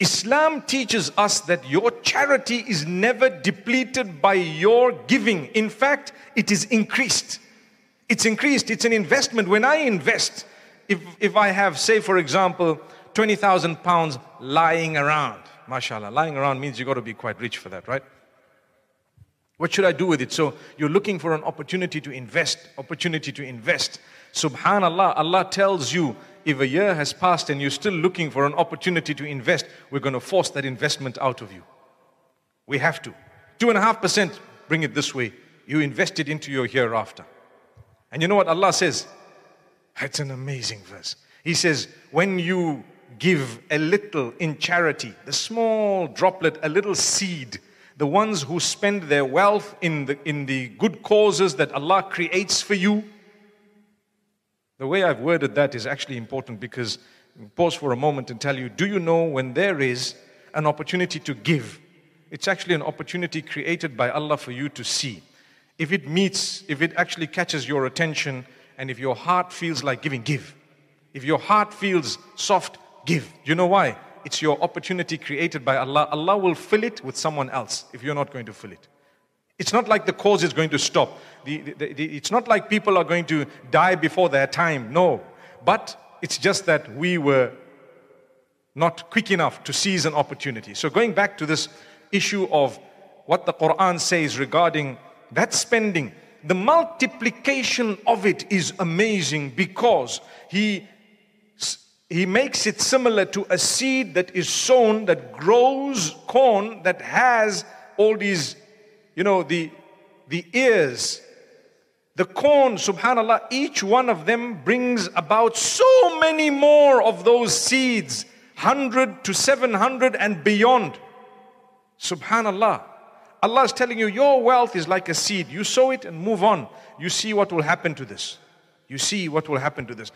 Islam teaches us that your charity is never depleted by your giving. In fact, it is increased. It's increased. It's an investment. When I invest, if, if I have, say, for example, 20,000 pounds lying around, mashallah, lying around means you've got to be quite rich for that, right? What should I do with it? So you're looking for an opportunity to invest, opportunity to invest. Subhanallah, Allah tells you if a year has passed and you're still looking for an opportunity to invest, we're going to force that investment out of you. We have to. Two and a half percent, bring it this way. You invest it into your hereafter. And you know what Allah says? It's an amazing verse. He says, when you give a little in charity, the small droplet, a little seed, the ones who spend their wealth in the, in the good causes that Allah creates for you. The way I've worded that is actually important because pause for a moment and tell you do you know when there is an opportunity to give, it's actually an opportunity created by Allah for you to see. If it meets, if it actually catches your attention, and if your heart feels like giving, give. If your heart feels soft, give. You know why? it's your opportunity created by Allah. Allah will fill it with someone else if you're not going to fill it. It's not like the cause is going to stop. The, the, the, it's not like people are going to die before their time. No. But it's just that we were not quick enough to seize an opportunity. So, going back to this issue of what the Quran says regarding that spending, the multiplication of it is amazing because He he makes it similar to a seed that is sown that grows corn that has all these you know the the ears the corn subhanallah each one of them brings about so many more of those seeds 100 to 700 and beyond. Subhanallah. Allah is telling you your wealth is like a seed. You sow it and move on. You see what will happen to this. You see what will happen to this